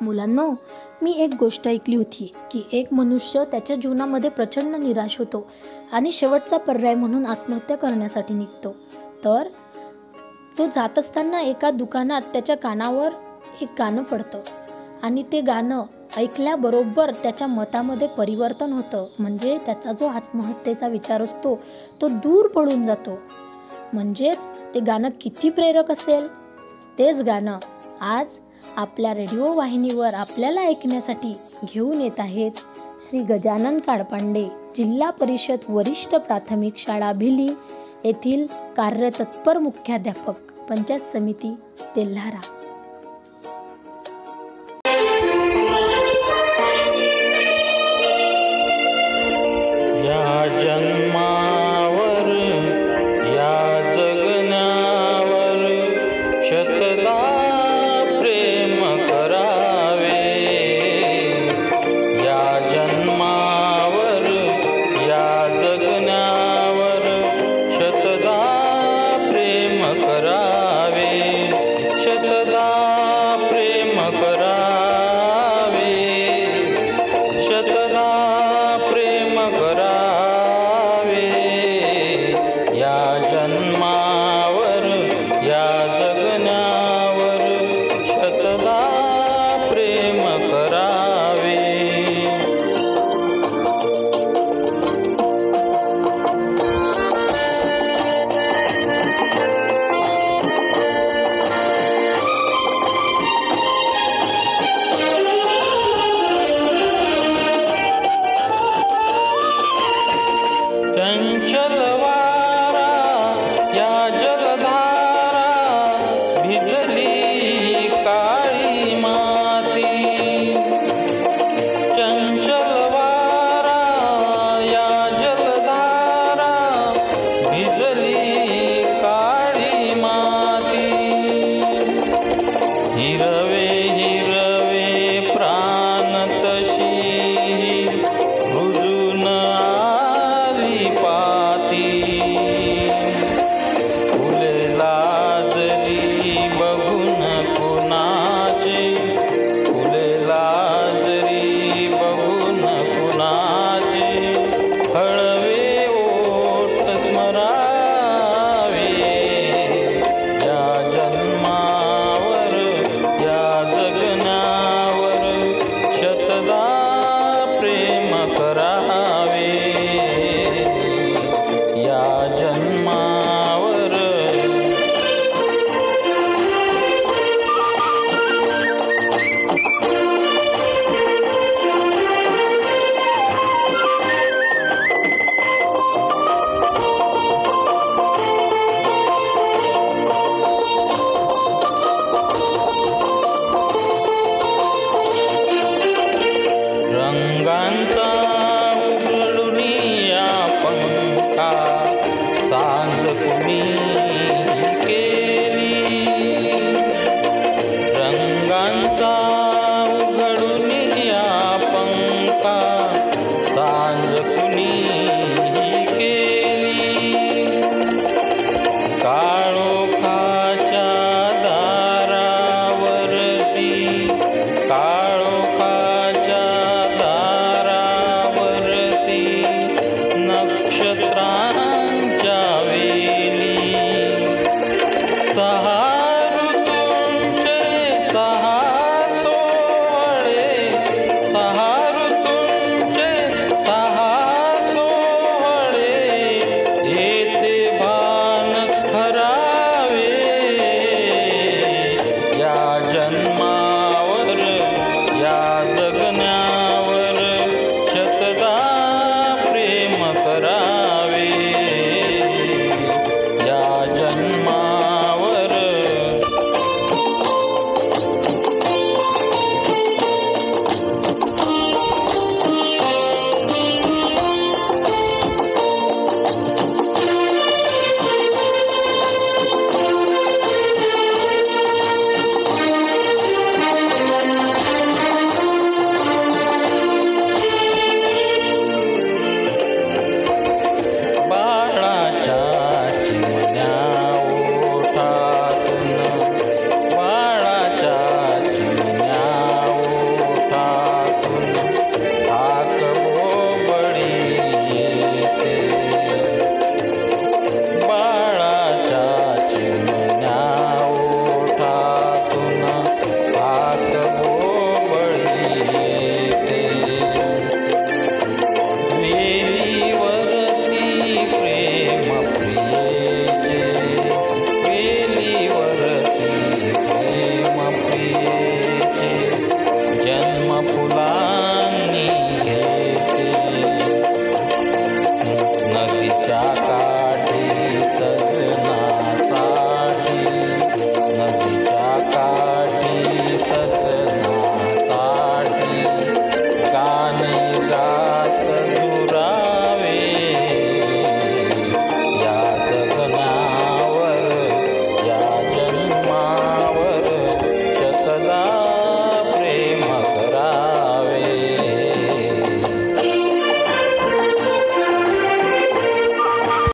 मुलांनो मी एक गोष्ट ऐकली होती की एक मनुष्य त्याच्या जीवनामध्ये प्रचंड निराश होतो आणि शेवटचा पर्याय म्हणून आत्महत्या करण्यासाठी निघतो. तर तो जात असताना एका दुकानात त्याच्या कानावर एक गाणं पडतं आणि ते गाणं ऐकल्याबरोबर त्याच्या मतामध्ये परिवर्तन होतं. म्हणजे त्याचा जो आत्महत्येचा विचार असतो तो दूर पडून जातो. म्हणजेच ते गाणं किती प्रेरक असेल? तेच गाणं आज आपल्या रेडिओ वाहिनीवर आपल्याला ऐकण्यासाठी घेऊन येत आहेत श्री गजानन काडपांडे जिल्हा परिषद वरिष्ठ प्राथमिक शाळा भिली येथील कार्यतत्पर मुख्याध्यापक पंचायत समिती तेल्हारा. या जन्मावर या जगण्यावर शतदा